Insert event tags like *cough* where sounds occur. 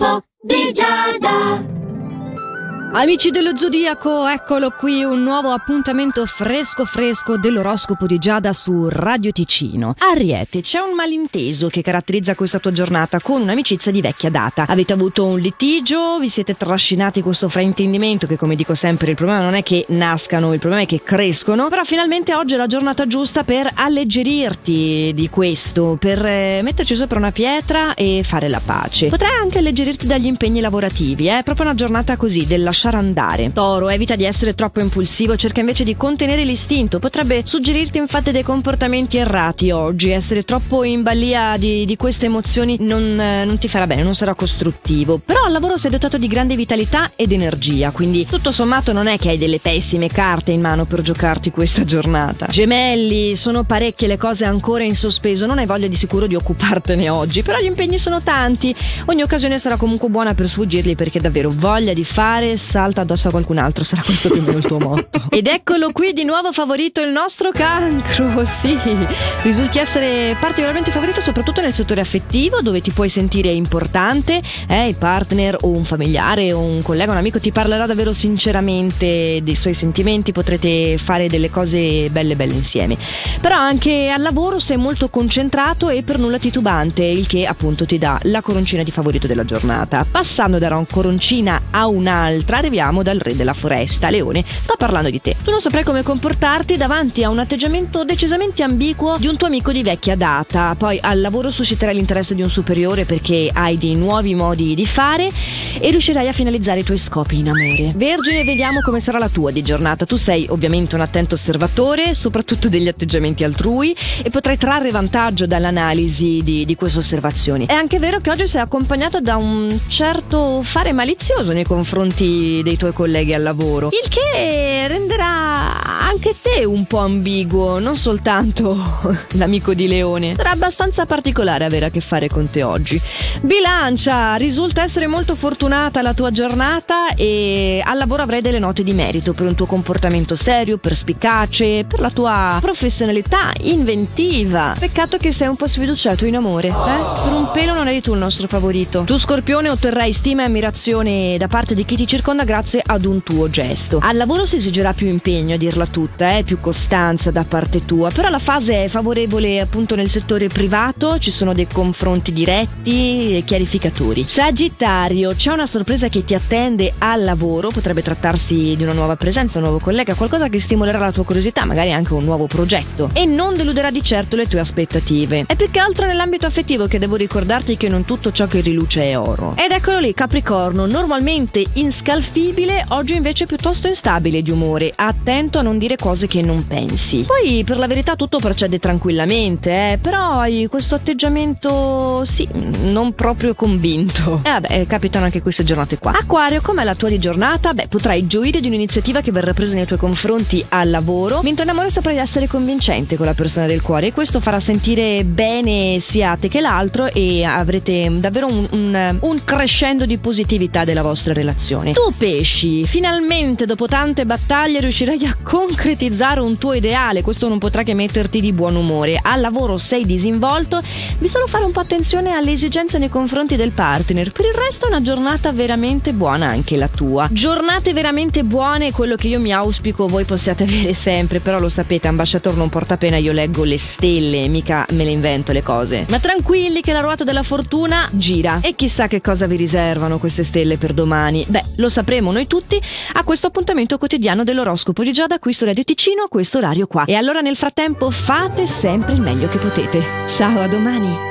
L'oroscopo di Giada. Amici dello Zodiaco, eccolo qui un nuovo appuntamento fresco fresco dell'oroscopo di Giada su Radio Ticino. Ariete, c'è un malinteso che caratterizza questa tua giornata con un'amicizia di vecchia data. Avete avuto un litigio, vi siete trascinati questo fraintendimento che come dico sempre il problema non è che nascano, il problema è che crescono, però finalmente oggi è la giornata giusta per alleggerirti di questo, per eh, metterci sopra una pietra e fare la pace. Potrai anche alleggerirti dagli impegni lavorativi, è proprio una giornata così, del lasciare andare. Toro, evita di essere troppo impulsivo, cerca invece di contenere l'istinto. Potrebbe suggerirti infatti dei comportamenti errati oggi. Essere troppo in balia di, di queste emozioni non, eh, non, ti farà bene, non sarà costruttivo. Però al lavoro sei dotato di grande vitalità ed energia, quindi tutto sommato non è che hai delle pessime carte in mano per giocarti questa giornata. Gemelli, sono parecchie le cose ancora in sospeso, non hai voglia di sicuro di occupartene oggi, però gli impegni sono tanti. Ogni occasione sarà comunque buona per sfuggirli perché davvero voglia di fare salta addosso a qualcun altro, sarà questo più o meno il tuo motto. *laughs* Ed eccolo qui di nuovo favorito il nostro cancro, *laughs* sì. Risulti essere particolarmente favorito soprattutto nel settore affettivo dove ti puoi sentire importante, eh, il partner o un familiare o un collega, un amico ti parlerà davvero sinceramente dei suoi sentimenti, potrete fare delle cose belle belle insieme. Però anche al lavoro sei molto concentrato e per nulla titubante, il che appunto ti dà la coroncina di favorito della giornata. Passando da una coroncina a un'altra, arriviamo dal re della foresta. Leone, sto parlando di te. Tu non saprai come comportarti davanti a un atteggiamento decisamente ambiguo di un tuo amico di vecchia data. Poi al lavoro susciterai l'interesse di un superiore perché hai dei nuovi modi di fare e riuscirai a finalizzare i tuoi scopi in amore. Vergine, vediamo come sarà la tua di giornata. Tu sei ovviamente un attento osservatore, soprattutto degli atteggiamenti altrui, e potrai trarre vantaggio dall'analisi di, di queste osservazioni. È anche vero che oggi sei accompagnato da un certo fare malizioso nei confronti dei tuoi colleghi al lavoro. Il che renderà anche te un po' ambiguo, non soltanto *laughs* l'amico di Leone. Sarà abbastanza particolare avere a che fare con te oggi. Bilancia, risulta essere molto fortunata la tua giornata e al lavoro avrai delle note di merito per un tuo comportamento serio, perspicace, per la tua professionalità inventiva. Peccato che sei un po' sfiduciato in amore, eh? Per un pelo non eri tu il nostro favorito. Tu, Scorpione, otterrai stima e ammirazione da parte di chi ti circonda grazie ad un tuo gesto. Al lavoro si esigerà più impegno, a dirla tutta, eh? più costanza da parte tua, però la fase è favorevole appunto nel settore privato, ci sono dei confronti diretti e chiarificatori. Sagittario, c'è una sorpresa che ti attende al lavoro, potrebbe trattarsi di una nuova presenza, un nuovo collega, qualcosa che stimolerà la tua curiosità, magari anche un nuovo progetto e non deluderà di certo le tue aspettative. È più che altro nell'ambito affettivo che devo ricordarti che non tutto ciò che riluce è oro. Ed eccolo lì, Capricorno, normalmente inscalfibile, oggi invece piuttosto instabile di umore, attento a non dire cose che non pensi. Poi per la verità tutto procede tranquillamente, eh, però hai questo atteggiamento, sì, non proprio convinto. E vabbè, capitano anche queste giornate qua. Acquario, com'è la tua di giornata? Beh, potrai gioire di un'iniziativa che verrà presa nei tuoi confronti al lavoro, mentre in amore saprai essere convincente con la persona del cuore e questo farà sentire bene sia te che l'altro e avrete davvero un, un, un crescendo di positività della vostra relazione. Tu pesci, finalmente dopo tante battaglie riuscirai a concretizzare un tuo ideale, questo non potrà che metterti di buon umore. Al lavoro sei disinvolto, solo fare un po' attenzione alle esigenze nei confronti del partner. Per il resto è una giornata veramente buona anche la tua. Giornate veramente buone è quello che io mi auspico voi possiate *laughs* avere sempre, però lo sapete, ambasciatore non porta pena, io leggo le stelle, mica me le invento le cose. Ma tranquilli che la ruota della fortuna gira e chissà che cosa vi riservano queste stelle per domani. Beh, lo sapremo noi tutti a questo appuntamento quotidiano dell'oroscopo di Giada qui su Radio Ticino questo orario qua. E allora nel frattempo fate sempre il meglio che potete. Ciao, a domani!